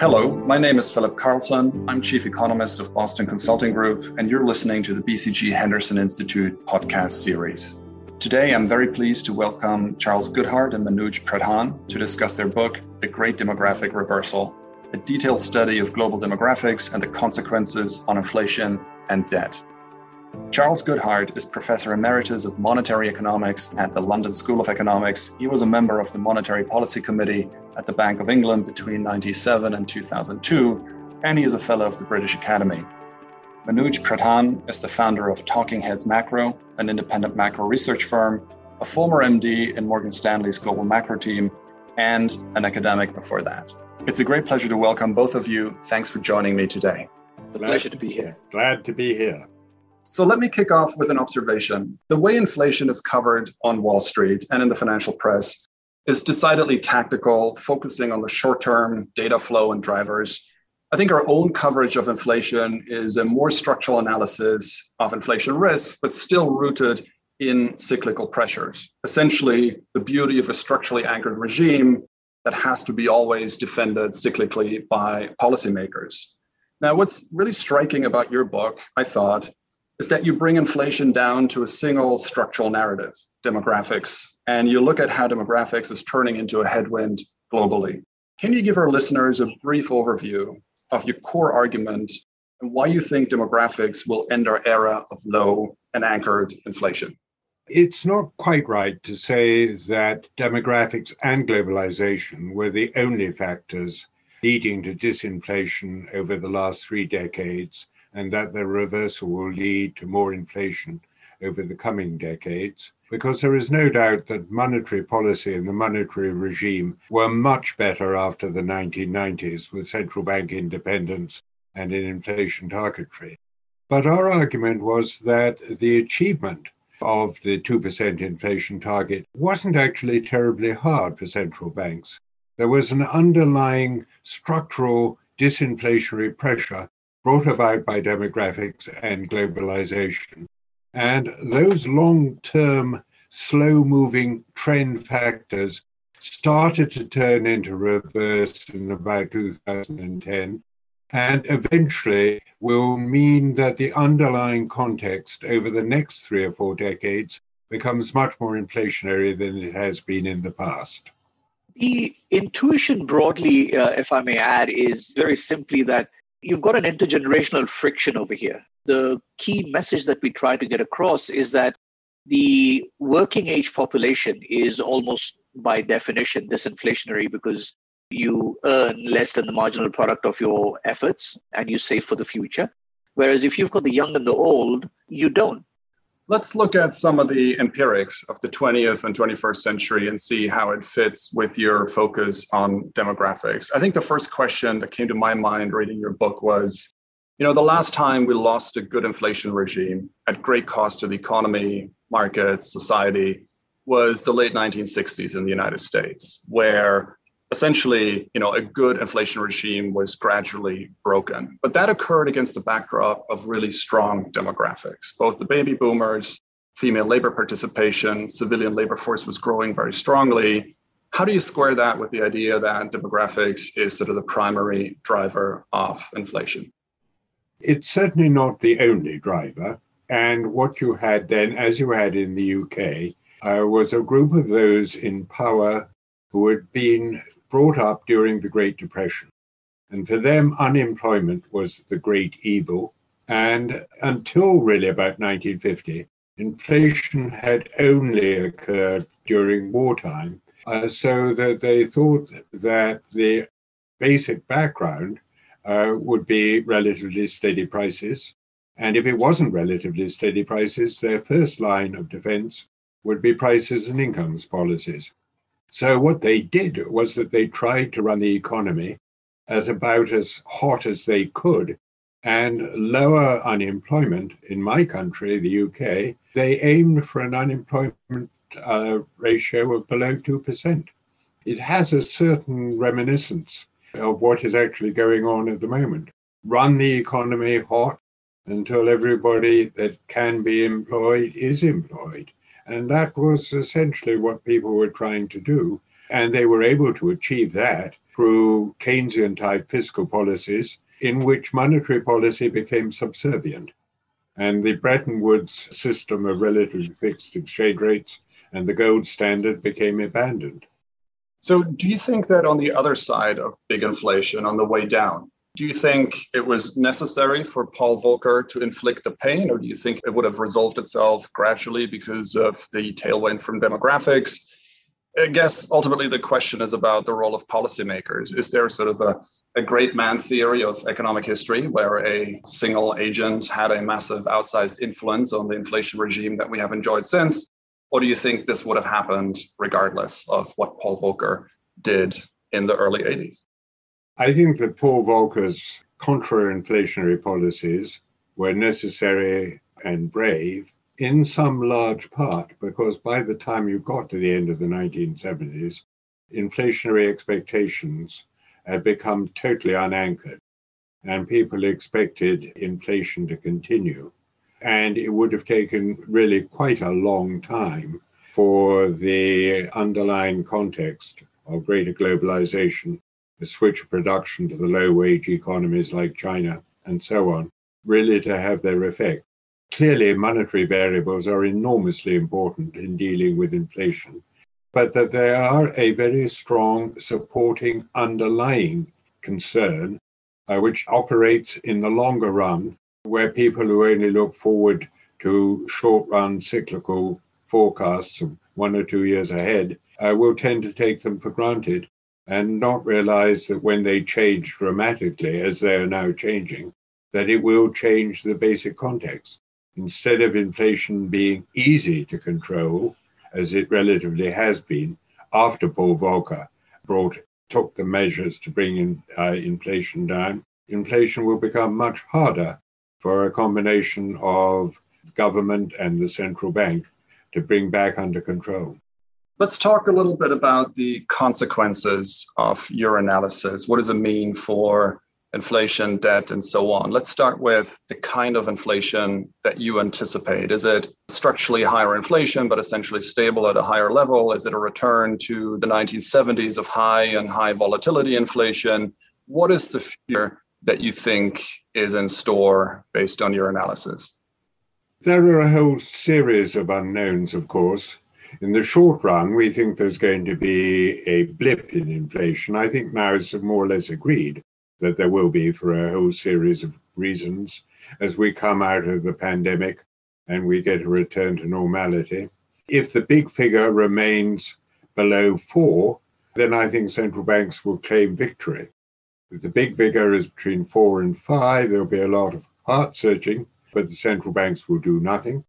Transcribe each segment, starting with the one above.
Hello, my name is Philipp Carlsson. I'm Chief Economist of Boston Consulting Group, and you're listening to the BCG Henderson Institute podcast series. Today, I'm very pleased to welcome Charles Goodhart and Manoj Pradhan to discuss their book, The Great Demographic Reversal, a detailed study of global demographics and the consequences on inflation and debt. Charles Goodhart is Professor Emeritus of Monetary Economics at the London School of Economics. He was a member of the Monetary Policy Committee at the Bank of England between 1997 and 2002, and he is a Fellow of the British Academy. Manoj Pradhan is the founder of Talking Heads Macro, an independent macro research firm, a former MD in Morgan Stanley's global macro team, and an academic before that. It's a great pleasure to welcome both of you. Thanks for joining me today. It's a pleasure to be here. Glad to be here. So let me kick off with an observation. The way inflation is covered on Wall Street and in the financial press is decidedly tactical, focusing on the short term data flow and drivers. I think our own coverage of inflation is a more structural analysis of inflation risks, but still rooted in cyclical pressures. Essentially, the beauty of a structurally anchored regime that has to be always defended cyclically by policymakers. Now, what's really striking about your book, I thought, is that you bring inflation down to a single structural narrative, demographics, and you look at how demographics is turning into a headwind globally. Can you give our listeners a brief overview of your core argument and why you think demographics will end our era of low and anchored inflation? It's not quite right to say that demographics and globalization were the only factors leading to disinflation over the last three decades and that the reversal will lead to more inflation over the coming decades. Because there is no doubt that monetary policy and the monetary regime were much better after the 1990s with central bank independence and an inflation targetry. But our argument was that the achievement of the 2% inflation target wasn't actually terribly hard for central banks. There was an underlying structural disinflationary pressure brought about by demographics and globalization. And those long term, slow moving trend factors started to turn into reverse in about 2010 and eventually will mean that the underlying context over the next three or four decades becomes much more inflationary than it has been in the past. The intuition, broadly, uh, if I may add, is very simply that you've got an intergenerational friction over here. The key message that we try to get across is that the working age population is almost by definition disinflationary because you earn less than the marginal product of your efforts and you save for the future. Whereas if you've got the young and the old, you don't. Let's look at some of the empirics of the 20th and 21st century and see how it fits with your focus on demographics. I think the first question that came to my mind reading your book was you know, the last time we lost a good inflation regime at great cost to the economy, markets, society was the late 1960s in the United States, where essentially, you know, a good inflation regime was gradually broken. But that occurred against the backdrop of really strong demographics. Both the baby boomers, female labor participation, civilian labor force was growing very strongly. How do you square that with the idea that demographics is sort of the primary driver of inflation? It's certainly not the only driver. And what you had then, as you had in the UK, uh, was a group of those in power who had been brought up during the Great Depression. And for them, unemployment was the great evil. And until really about 1950, inflation had only occurred during wartime. Uh, so that they thought that the basic background uh, would be relatively steady prices. And if it wasn't relatively steady prices, their first line of defense would be prices and incomes policies. So what they did was that they tried to run the economy at about as hot as they could and lower unemployment in my country, the UK. They aimed for an unemployment uh, ratio of below 2%. It has a certain reminiscence of what is actually going on at the moment. Run the economy hot until everybody that can be employed is employed. And that was essentially what people were trying to do. And they were able to achieve that through Keynesian type fiscal policies in which monetary policy became subservient. And the Bretton Woods system of relatively fixed exchange rates and the gold standard became abandoned. So, do you think that on the other side of big inflation, on the way down, do you think it was necessary for Paul Volcker to inflict the pain, or do you think it would have resolved itself gradually because of the tailwind from demographics? I guess ultimately the question is about the role of policymakers. Is there sort of a, a great man theory of economic history where a single agent had a massive outsized influence on the inflation regime that we have enjoyed since? Or do you think this would have happened regardless of what Paul Volcker did in the early 80s? I think that Paul Volcker's contra inflationary policies were necessary and brave in some large part because by the time you got to the end of the 1970s, inflationary expectations had become totally unanchored and people expected inflation to continue. And it would have taken really quite a long time for the underlying context of greater globalization, the switch of production to the low wage economies like China, and so on, really to have their effect. Clearly, monetary variables are enormously important in dealing with inflation, but that they are a very strong supporting underlying concern uh, which operates in the longer run where people who only look forward to short run cyclical forecasts of one or two years ahead uh, will tend to take them for granted and not realize that when they change dramatically, as they are now changing, that it will change the basic context. Instead of inflation being easy to control, as it relatively has been after Paul Volcker brought took the measures to bring in, uh, inflation down, inflation will become much harder for a combination of government and the central bank to bring back under control. Let's talk a little bit about the consequences of your analysis. What does it mean for inflation, debt, and so on? Let's start with the kind of inflation that you anticipate. Is it structurally higher inflation, but essentially stable at a higher level? Is it a return to the 1970s of high and high volatility inflation? What is the future that you think is in store based on your analysis? There are a whole series of unknowns, of course. In the short run, we think there's going to be a blip in inflation. I think now it's more or less agreed that there will be for a whole series of reasons as we come out of the pandemic and we get a return to normality. If the big figure remains below four, then I think central banks will claim victory. If the big figure is between four and five, there'll be a lot of heart searching, but the central banks will do nothing.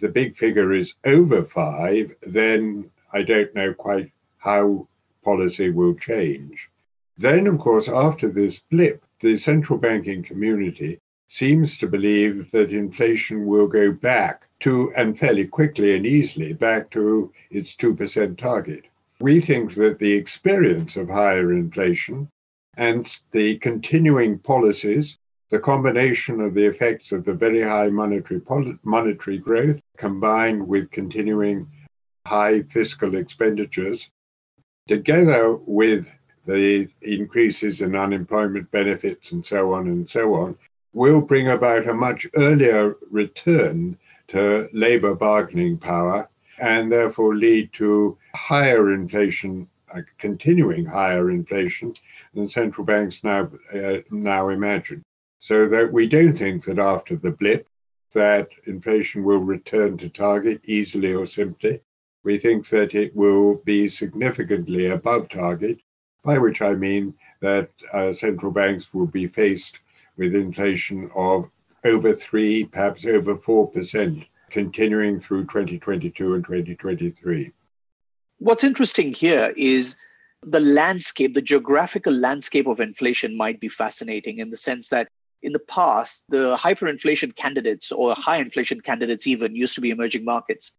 The big figure is over five, then I don't know quite how policy will change. Then, of course, after this blip, the central banking community seems to believe that inflation will go back to, and fairly quickly and easily, back to its 2% target. We think that the experience of higher inflation and the continuing policies, the combination of the effects of the very high monetary, monetary growth combined with continuing high fiscal expenditures, together with the increases in unemployment benefits and so on and so on, will bring about a much earlier return to labor bargaining power and therefore lead to higher inflation a continuing higher inflation than central banks now uh, now imagine. So that we don't think that after the blip that inflation will return to target easily or simply. We think that it will be significantly above target, by which I mean that uh, central banks will be faced with inflation of over three, perhaps over four percent, continuing through 2022 and 2023. What's interesting here is the landscape, the geographical landscape of inflation might be fascinating in the sense that in the past, the hyperinflation candidates or high inflation candidates even used to be emerging markets.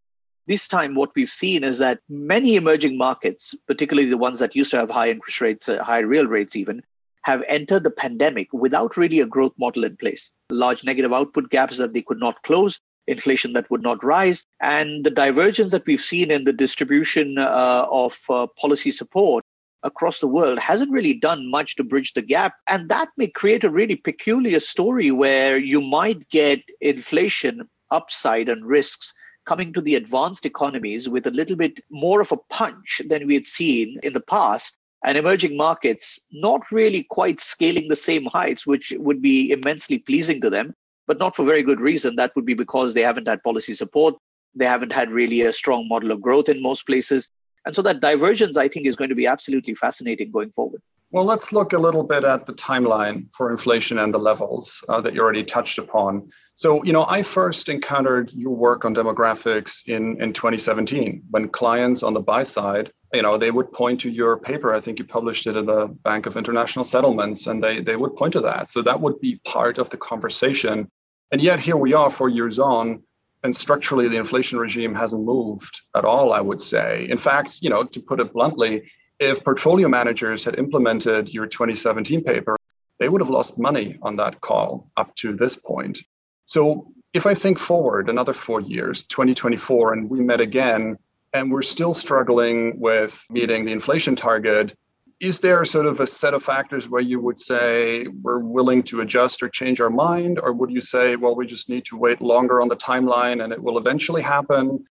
This time, what we've seen is that many emerging markets, particularly the ones that used to have high interest rates, uh, high real rates even, have entered the pandemic without really a growth model in place. Large negative output gaps that they could not close, inflation that would not rise, and the divergence that we've seen in the distribution uh, of uh, policy support across the world hasn't really done much to bridge the gap. And that may create a really peculiar story where you might get inflation upside and risks coming to the advanced economies with a little bit more of a punch than we had seen in the past. And emerging markets not really quite scaling the same heights, which would be immensely pleasing to them, but not for very good reason. That would be because they haven't had policy support. They haven't had really a strong model of growth in most places. And so that divergence, I think, is going to be absolutely fascinating going forward. Well, let's look a little bit at the timeline for inflation and the levels uh, that you already touched upon. So, you know, I first encountered your work on demographics in, in 2017 when clients on the buy side, you know, they would point to your paper. I think you published it in the Bank of International Settlements, and they, they would point to that. So that would be part of the conversation. And yet here we are four years on, and structurally the inflation regime hasn't moved at all, I would say. In fact, you know, to put it bluntly, if portfolio managers had implemented your 2017 paper, they would have lost money on that call up to this point. So if I think forward another four years, 2024, and we met again, and we're still struggling with meeting the inflation target, is there sort of a set of factors where you would say we're willing to adjust or change our mind? Or would you say, well, we just need to wait longer on the timeline and it will eventually happen?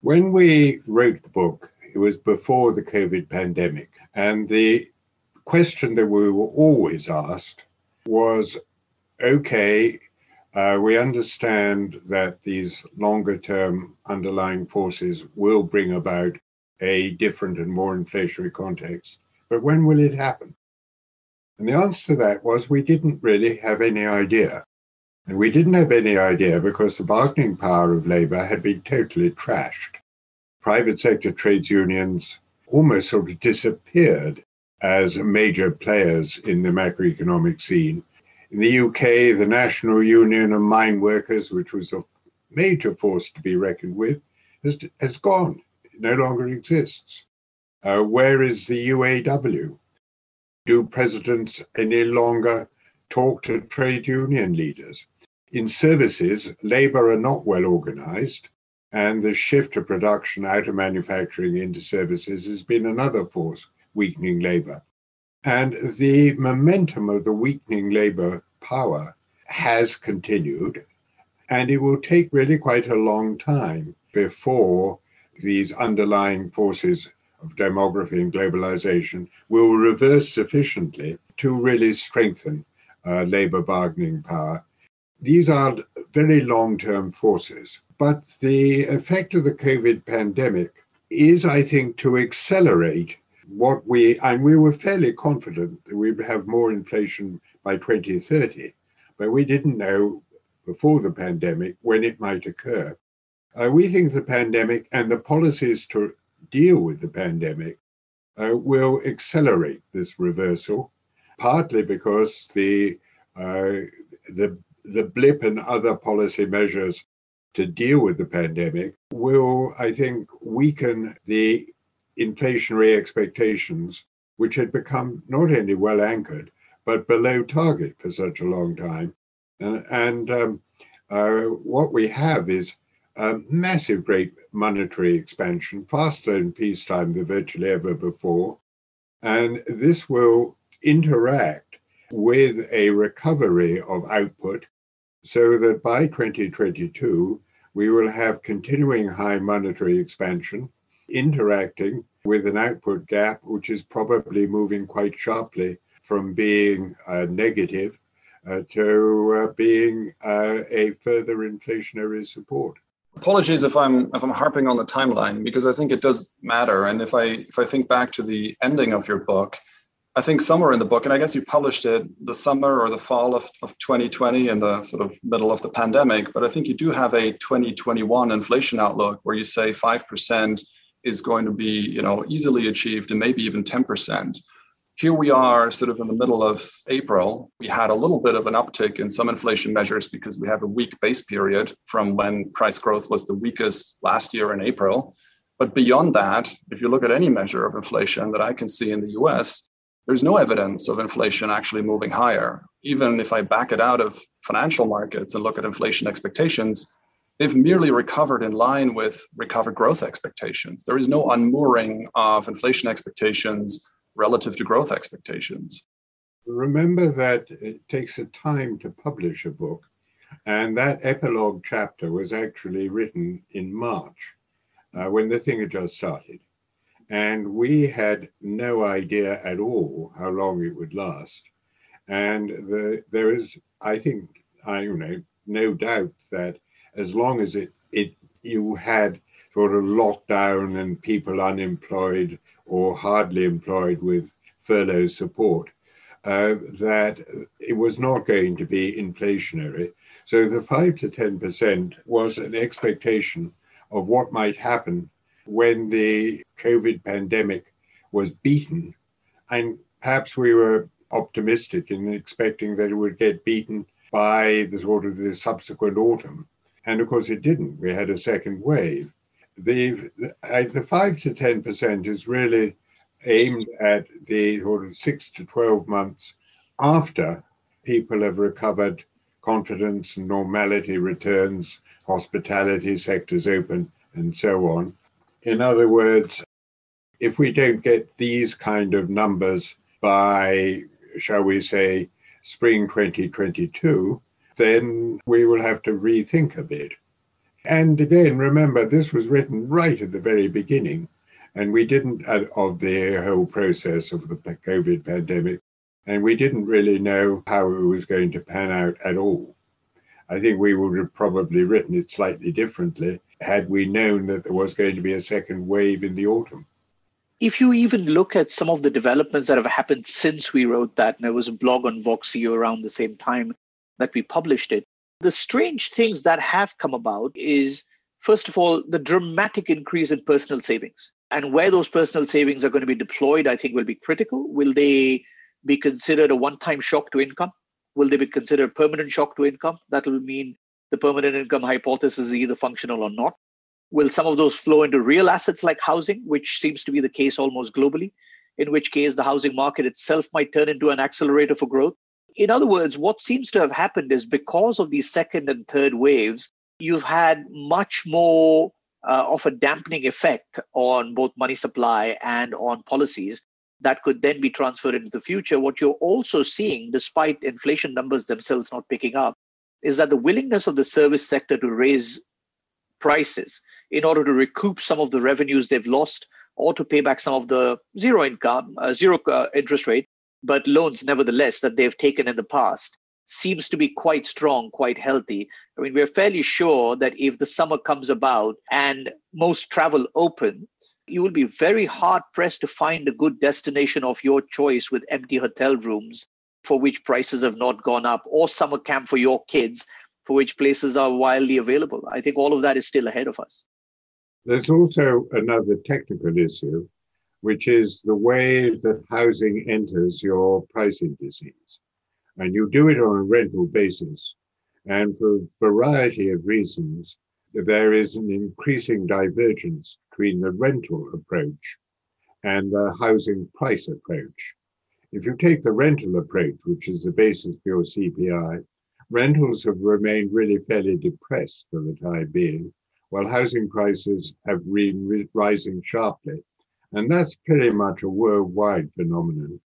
When we wrote the book, it was before the COVID pandemic. And the question that we were always asked was okay, uh, we understand that these longer term underlying forces will bring about a different and more inflationary context, but when will it happen? And the answer to that was we didn't really have any idea. And we didn't have any idea because the bargaining power of labor had been totally trashed private sector trades unions almost sort of disappeared as major players in the macroeconomic scene. In the UK, the National Union of Mine Workers, which was a major force to be reckoned with, has, has gone. It no longer exists. Uh, where is the UAW? Do presidents any longer talk to trade union leaders? In services, labor are not well organized. And the shift of production out of manufacturing into services has been another force weakening labor. And the momentum of the weakening labor power has continued. And it will take really quite a long time before these underlying forces of demography and globalization will reverse sufficiently to really strengthen uh, labor bargaining power. These are very long term forces. But the effect of the COVID pandemic is, I think, to accelerate what we, and we were fairly confident that we'd have more inflation by 2030, but we didn't know before the pandemic when it might occur. Uh, we think the pandemic and the policies to deal with the pandemic uh, will accelerate this reversal, partly because the uh, the the blip and other policy measures to deal with the pandemic will, I think, weaken the inflationary expectations, which had become not only well anchored, but below target for such a long time. And, and um, uh, what we have is a massive, great monetary expansion, faster in peacetime than virtually ever before. And this will interact with a recovery of output so that by 2022, we will have continuing high monetary expansion interacting with an output gap, which is probably moving quite sharply from being uh, negative uh, to uh, being uh, a further inflationary support. Apologies if I'm if I'm harping on the timeline because I think it does matter. And if I if I think back to the ending of your book, I think somewhere in the book, and I guess you published it the summer or the fall of, of 2020 in the sort of middle of the pandemic, but I think you do have a 2021 inflation outlook where you say 5% is going to be, you know, easily achieved and maybe even 10%. Here we are sort of in the middle of April. We had a little bit of an uptick in some inflation measures because we have a weak base period from when price growth was the weakest last year in April. But beyond that, if you look at any measure of inflation that I can see in the US, there's no evidence of inflation actually moving higher. Even if I back it out of financial markets and look at inflation expectations, they've merely recovered in line with recovered growth expectations. There is no unmooring of inflation expectations relative to growth expectations. Remember that it takes a time to publish a book, and that epilogue chapter was actually written in March uh, when the thing had just started. And we had no idea at all how long it would last. And the, there is, I think, I you know, no doubt that as long as it, it you had sort of lockdown and people unemployed or hardly employed with furlough support, uh, that it was not going to be inflationary. So the 5 to 10% was an expectation of what might happen when the COVID pandemic was beaten. And perhaps we were optimistic in expecting that it would get beaten by the sort of the subsequent autumn. And of course, it didn't. We had a second wave. The, the, 5 to 10% is really aimed at the sort of 6 to 12 months after people have recovered, confidence and normality returns, hospitality sectors open, and so on. In other words, if we don't get these kind of numbers by, shall we say, spring 2022, then we will have to rethink a bit. And again, remember, this was written right at the very beginning, and we didn't, uh, of the whole process of the COVID pandemic, and we didn't really know how it was going to pan out at all. I think we would have probably written it slightly differently had we known that there was going to be a second wave in the autumn. If you even look at some of the developments that have happened since we wrote that, and there was a blog on VoxEU around the same time that we published it, the strange things that have come about is, first of all, the dramatic increase in personal savings. And where those personal savings are going to be deployed, I think will be critical. Will they be considered a one time shock to income? Will they be considered permanent shock to income? That will mean the permanent income hypothesis is either functional or not. Will some of those flow into real assets like housing, which seems to be the case almost globally, in which case the housing market itself might turn into an accelerator for growth? In other words, what seems to have happened is because of these second and third waves, you've had much more uh, of a dampening effect on both money supply and on policies that could then be transferred into the future. What you're also seeing, despite inflation numbers themselves not picking up, is that the willingness of the service sector to raise prices in order to recoup some of the revenues they've lost or to pay back some of the zero income, uh, zero uh, interest rate, but loans nevertheless that they've taken in the past seems to be quite strong, quite healthy. I mean, we're fairly sure that if the summer comes about and most travel open, you will be very hard pressed to find a good destination of your choice with empty hotel rooms for which prices have not gone up, or summer camp for your kids for which places are wildly available. I think all of that is still ahead of us. There's also another technical issue, which is the way that housing enters your price indices. And you do it on a rental basis. And for a variety of reasons, there is an increasing divergence between the rental approach and the housing price approach. If you take the rental approach, which is the basis for your CPI, rentals have remained really fairly depressed for the time being, while housing prices have been rising sharply. And that's pretty much a worldwide phenomenon.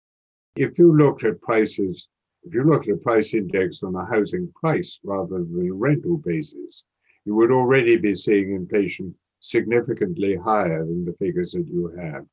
If you look at prices, if you look at a price index on a housing price rather than a rental basis, you would already be seeing inflation significantly higher than the figures that you have.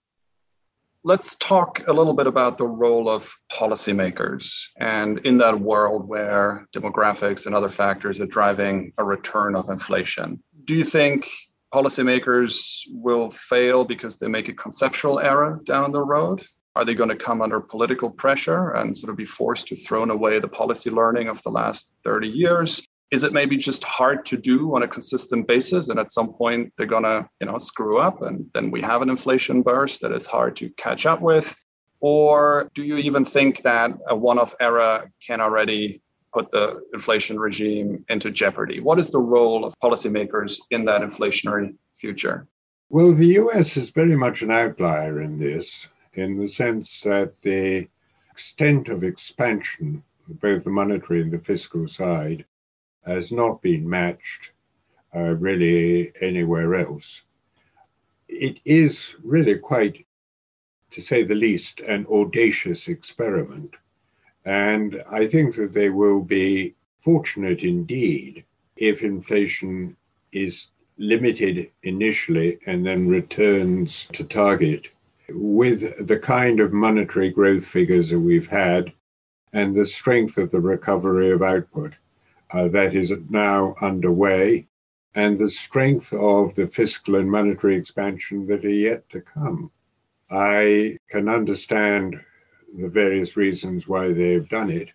Let's talk a little bit about the role of policymakers and in that world where demographics and other factors are driving a return of inflation. Do you think policymakers will fail because they make a conceptual error down the road? Are they going to come under political pressure and sort of be forced to throw away the policy learning of the last 30 years? is it maybe just hard to do on a consistent basis and at some point they're going to you know screw up and then we have an inflation burst that is hard to catch up with or do you even think that a one-off error can already put the inflation regime into jeopardy what is the role of policymakers in that inflationary future well the us is very much an outlier in this in the sense that the extent of expansion both the monetary and the fiscal side has not been matched uh, really anywhere else. It is really quite to say the least, an audacious experiment. And I think that they will be fortunate indeed if inflation is limited initially and then returns to target with the kind of monetary growth figures that we've had and the strength of the recovery of output uh, that is now underway and the strength of the fiscal and monetary expansion that are yet to come. I can understand the various reasons why they've done it.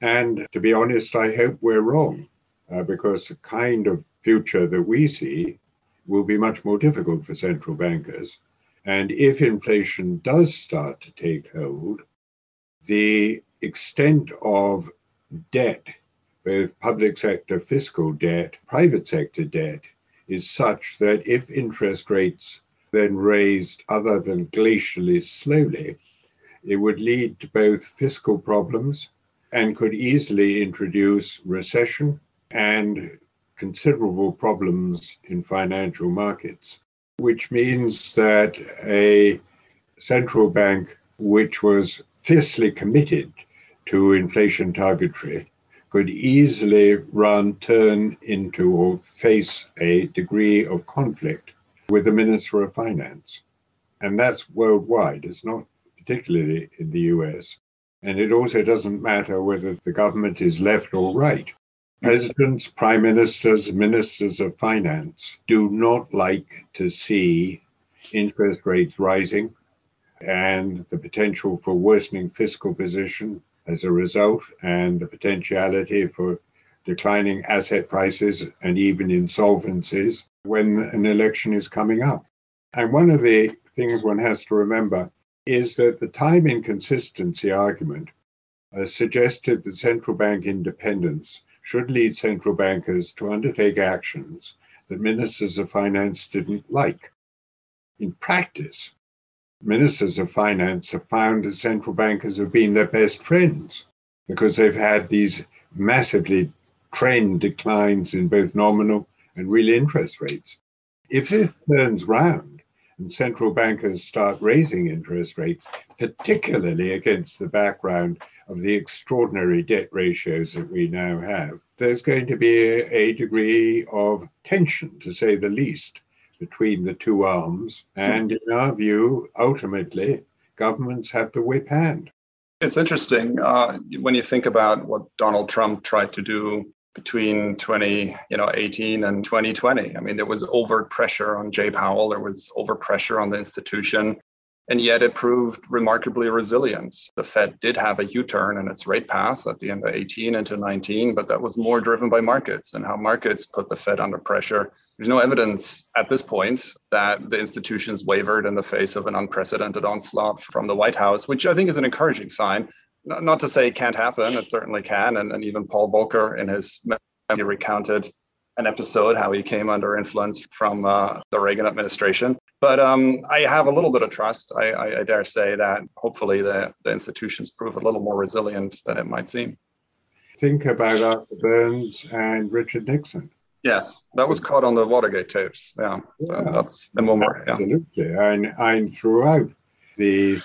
And to be honest, I hope we're wrong uh, because the kind of future that we see will be much more difficult for central bankers. And if inflation does start to take hold, the extent of debt, both public sector fiscal debt, private sector debt, is such that if interest rates then raised other than glacially slowly, it would lead to both fiscal problems and could easily introduce recession and considerable problems in financial markets, which means that a central bank which was fiercely committed to inflation targetry could easily run turn into or face a degree of conflict with the Minister of Finance. And that's worldwide, it's not particularly in the US. And it also doesn't matter whether the government is left or right. Presidents, prime ministers, ministers of finance do not like to see interest rates rising and the potential for worsening fiscal position as a result, and the potentiality for declining asset prices and even insolvencies when an election is coming up. And one of the things one has to remember is that the time inconsistency argument uh, suggested that central bank independence should lead central bankers to undertake actions that ministers of finance didn't like. In practice, ministers of finance have found that central bankers have been their best friends because they've had these massively trend declines in both nominal and real interest rates. If this turns round and central bankers start raising interest rates, particularly against the background of the extraordinary debt ratios that we now have, there's going to be a, degree of tension, to say the least, between the two arms. And in our view, ultimately, governments have the whip hand. It's interesting uh, when you think about what Donald Trump tried to do between 20, you know, 18 and 2020. I mean, there was overt pressure on Jay Powell. There was over pressure on the institution and yet it proved remarkably resilient. The Fed did have a U-turn in its rate path at the end of 18 into 19, but that was more driven by markets and how markets put the Fed under pressure. There's no evidence at this point that the institutions wavered in the face of an unprecedented onslaught from the White House, which I think is an encouraging sign. Not to say it can't happen, it certainly can. And, and even Paul Volcker in his memory recounted an episode how he came under influence from uh, the Reagan administration. But um, I have a little bit of trust. I, I, I, dare say that hopefully the, the institutions prove a little more resilient than it might seem. Think about Arthur Burns and Richard Nixon. Yes, that was caught on the Watergate tapes. Yeah, yeah that's the moment. Absolutely. Yeah. And, and throughout the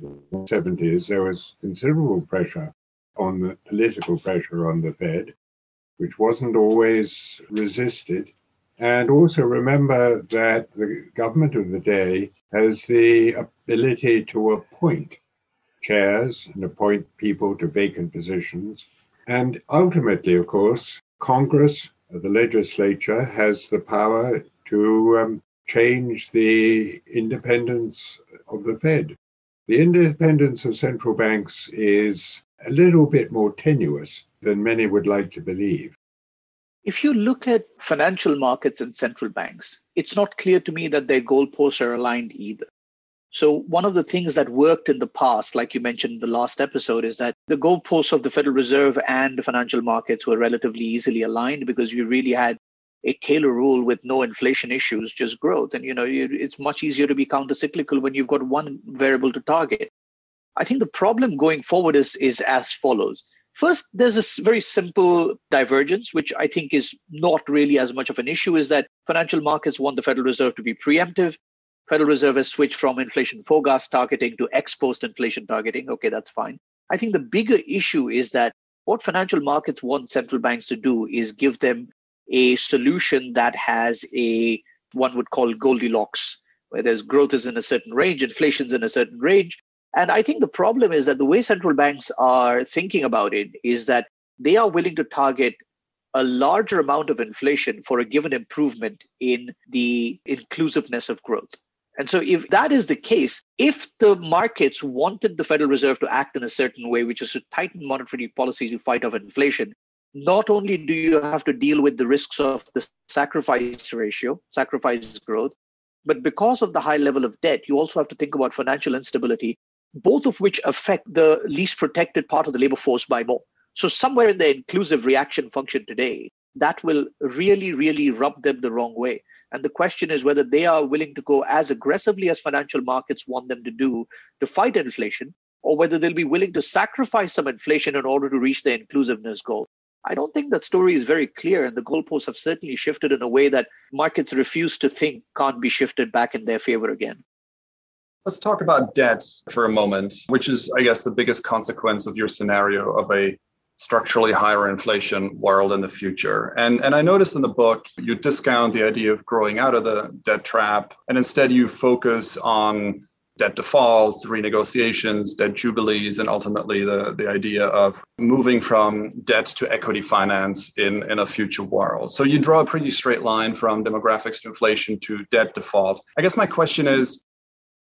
70s, there was considerable pressure on the political pressure on the Fed which wasn't always resisted. And also remember that the government of the day has the ability to appoint chairs and appoint people to vacant positions. And ultimately, of course, Congress, the legislature, has the power to um, change the independence of the Fed. The independence of central banks is a little bit more tenuous than many would like to believe. If you look at financial markets and central banks, it's not clear to me that their goalposts are aligned either. So, one of the things that worked in the past, like you mentioned in the last episode, is that the goalposts of the Federal Reserve and the financial markets were relatively easily aligned because you really had a Taylor rule with no inflation issues, just growth. And you know, it's much easier to be countercyclical when you've got one variable to target. I think the problem going forward is is as follows. First, there's this very simple divergence, which I think is not really as much of an issue, is that financial markets want the Federal Reserve to be preemptive. Federal Reserve has switched from inflation forecast targeting to ex post inflation targeting. Okay, that's fine. I think the bigger issue is that what financial markets want central banks to do is give them a solution that has a one would call Goldilocks, where there's growth is in a certain range, inflation's in a certain range. And I think the problem is that the way central banks are thinking about it is that they are willing to target a larger amount of inflation for a given improvement in the inclusiveness of growth. And so, if that is the case, if the markets wanted the Federal Reserve to act in a certain way, which is to tighten monetary policy to fight off inflation, not only do you have to deal with the risks of the sacrifice ratio, sacrifice growth, but because of the high level of debt, you also have to think about financial instability, both of which affect the least protected part of the labor force by more. So, somewhere in the inclusive reaction function today, that will really, really rub them the wrong way. And the question is whether they are willing to go as aggressively as financial markets want them to do to fight inflation, or whether they'll be willing to sacrifice some inflation in order to reach their inclusiveness goal. I don't think that story is very clear, and the goalposts have certainly shifted in a way that markets refuse to think can't be shifted back in their favor again. Let's talk about debt for a moment, which is, I guess, the biggest consequence of your scenario of a structurally higher inflation world in the future. And, and I noticed in the book, you discount the idea of growing out of the debt trap, and instead you focus on debt defaults, renegotiations, debt jubilees, and ultimately the, the idea of moving from debt to equity finance in, in a future world. So you draw a pretty straight line from demographics to inflation to debt default. I guess my question is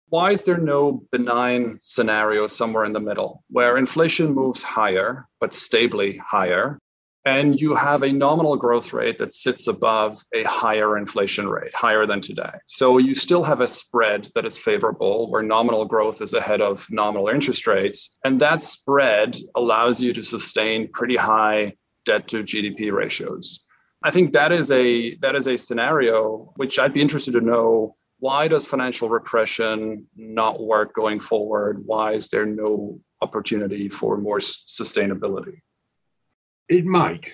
why is there no benign scenario somewhere in the middle where inflation moves higher, but stably higher, and you have a nominal growth rate that sits above a higher inflation rate, higher than today. So you still have a spread that is favorable where nominal growth is ahead of nominal interest rates. And that spread allows you to sustain pretty high debt to GDP ratios. I think that is a that is a scenario which I'd be interested to know why does financial repression not work going forward? Why is there no opportunity for more sustainability? It might.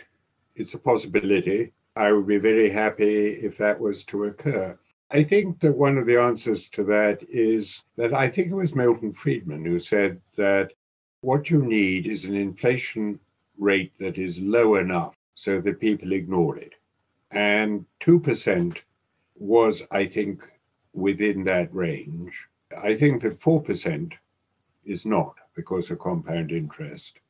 It's a possibility. I would be very happy if that was to occur. I think that one of the answers to that is that I think it was Milton Friedman who said that what you need is an inflation rate that is low enough so that people ignore it. And 2% was, I think, within that range. I think that 4% is not because of compound interest.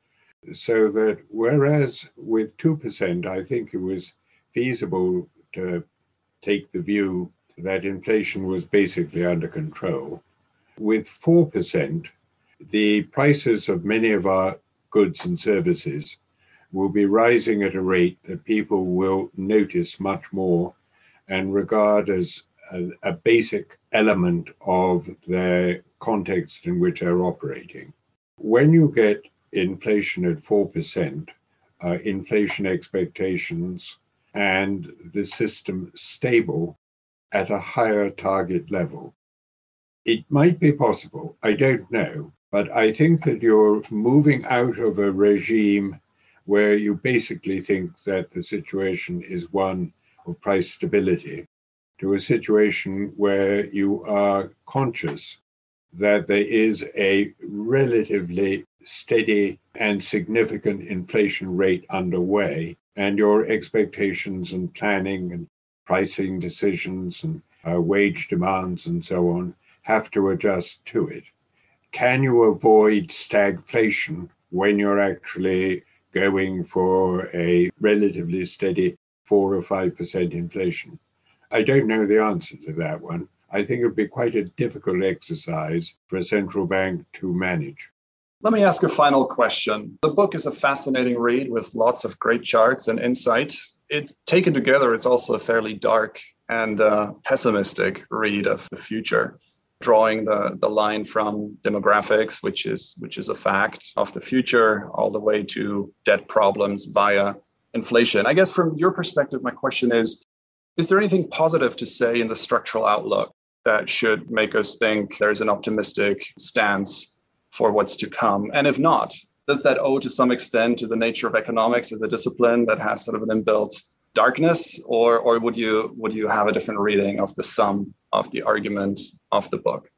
So that whereas with 2%, I think it was feasible to take the view that inflation was basically under control. With 4%, the prices of many of our goods and services will be rising at a rate that people will notice much more and regard as a, a basic element of the context in which they're operating. When you get inflation at 4%, uh, inflation expectations, and the system stable at a higher target level. It might be possible, I don't know, but I think that you're moving out of a regime where you basically think that the situation is one of price stability to a situation where you are conscious that there is a relatively steady and significant inflation rate underway, and your expectations and planning and pricing decisions and uh, wage demands and so on have to adjust to it. Can you avoid stagflation when you're actually going for a relatively steady four or five percent inflation? I don't know the answer to that one. I think it would be quite a difficult exercise for a central bank to manage. Let me ask a final question. The book is a fascinating read with lots of great charts and insight. It taken together, it's also a fairly dark and uh, pessimistic read of the future, drawing the, the line from demographics, which is which is a fact of the future, all the way to debt problems via inflation. I guess from your perspective, my question is is there anything positive to say in the structural outlook that should make us think there's an optimistic stance for what's to come? And if not, does that owe to some extent to the nature of economics as a discipline that has sort of an inbuilt darkness, or or would you would you have a different reading of the sum of the argument of the book?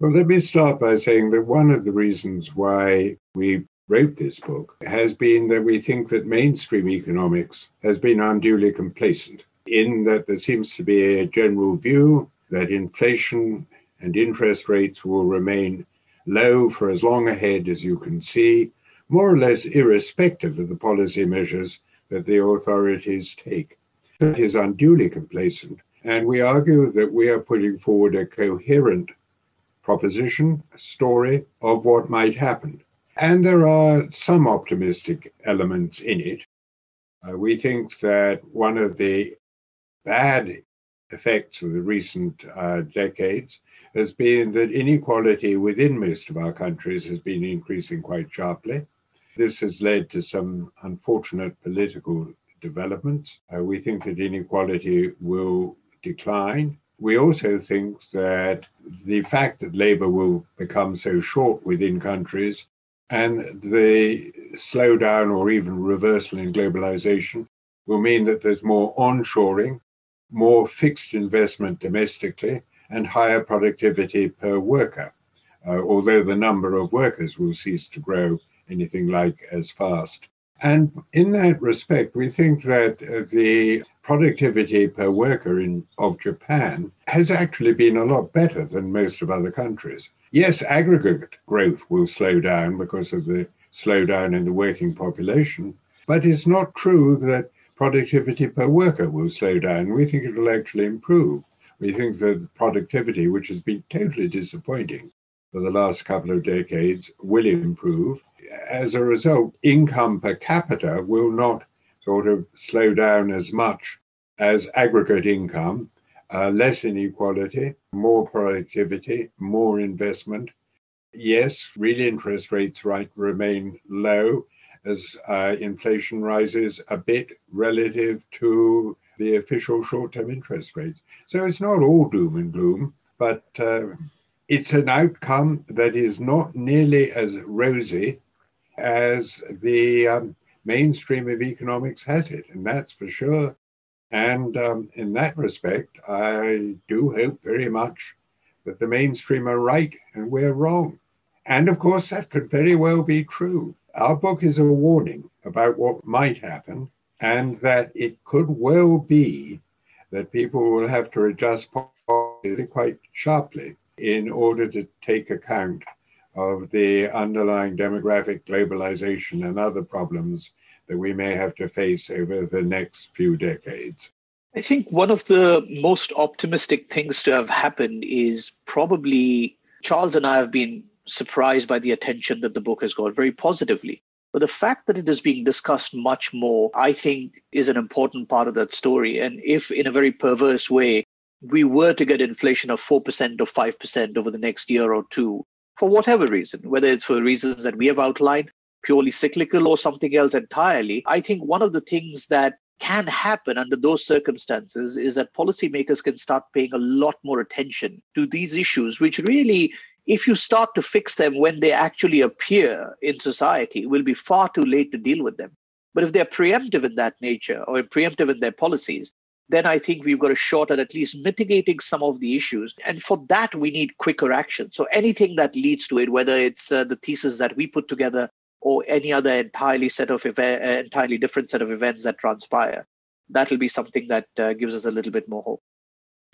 Well, let me start by saying that one of the reasons why we wrote this book has been that we think that mainstream economics has been unduly complacent, in that there seems to be a general view that inflation and interest rates will remain low for as long ahead as you can see, more or less irrespective of the policy measures that the authorities take. That is unduly complacent. And we argue that we are putting forward a coherent proposition, a story of what might happen. And there are some optimistic elements in it. Uh, we think that one of the bad effects of the recent uh, decades has been that inequality within most of our countries has been increasing quite sharply. This has led to some unfortunate political developments. Uh, we think that inequality will decline. We also think that the fact that labor will become so short within countries and the slowdown or even reversal in globalization will mean that there's more onshoring, more fixed investment domestically, and higher productivity per worker, uh, although the number of workers will cease to grow anything like as fast. And in that respect, we think that the productivity per worker in, of Japan has actually been a lot better than most of other countries. Yes, aggregate growth will slow down because of the slowdown in the working population, but it's not true that productivity per worker will slow down. We think it will actually improve. We think that productivity, which has been totally disappointing for the last couple of decades, will improve. As a result, income per capita will not sort of slow down as much as aggregate income uh, less inequality, more productivity, more investment. Yes, real interest rates right remain low as uh, inflation rises a bit relative to the official short-term interest rates. So it's not all doom and gloom, but uh, it's an outcome that is not nearly as rosy as the um, mainstream of economics has it, and that's for sure. And um, in that respect, I do hope very much that the mainstream are right and we're wrong. And of course, that could very well be true. Our book is a warning about what might happen, and that it could well be that people will have to adjust policy quite sharply in order to take account of the underlying demographic globalization and other problems that we may have to face over the next few decades? I think one of the most optimistic things to have happened is probably Charles and I have been surprised by the attention that the book has got very positively. But the fact that it is being discussed much more, I think, is an important part of that story. And if, in a very perverse way, we were to get inflation of 4% or 5% over the next year or two, for whatever reason, whether it's for reasons that we have outlined purely cyclical or something else entirely. I think one of the things that can happen under those circumstances is that policymakers can start paying a lot more attention to these issues, which really, if you start to fix them when they actually appear in society, it will be far too late to deal with them. But if they're preemptive in that nature or preemptive in their policies, then I think we've got a shot at at least mitigating some of the issues. And for that, we need quicker action. So anything that leads to it, whether it's uh, the thesis that we put together or any other entirely set of uh, entirely different set of events that transpire. That'll be something that uh, gives us a little bit more hope.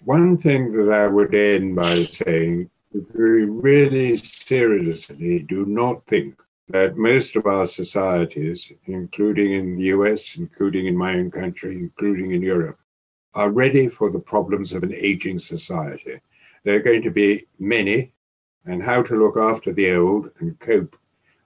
One thing that I would end by saying we really seriously do not think that most of our societies, including in the US, including in my own country, including in Europe, are ready for the problems of an aging society. There are going to be many, and how to look after the old and cope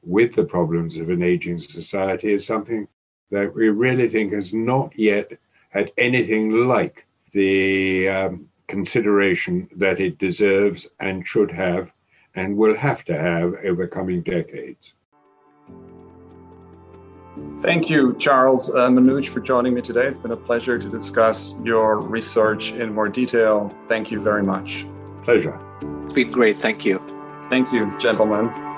with the problems of an aging society is something that we really think has not yet had anything like the um, consideration that it deserves and should have and will have to have over coming decades. Thank you, Charles uh, Manoj, for joining me today. It's been a pleasure to discuss your research in more detail. Thank you very much. Pleasure. It's been great. Thank you. Thank you, gentlemen.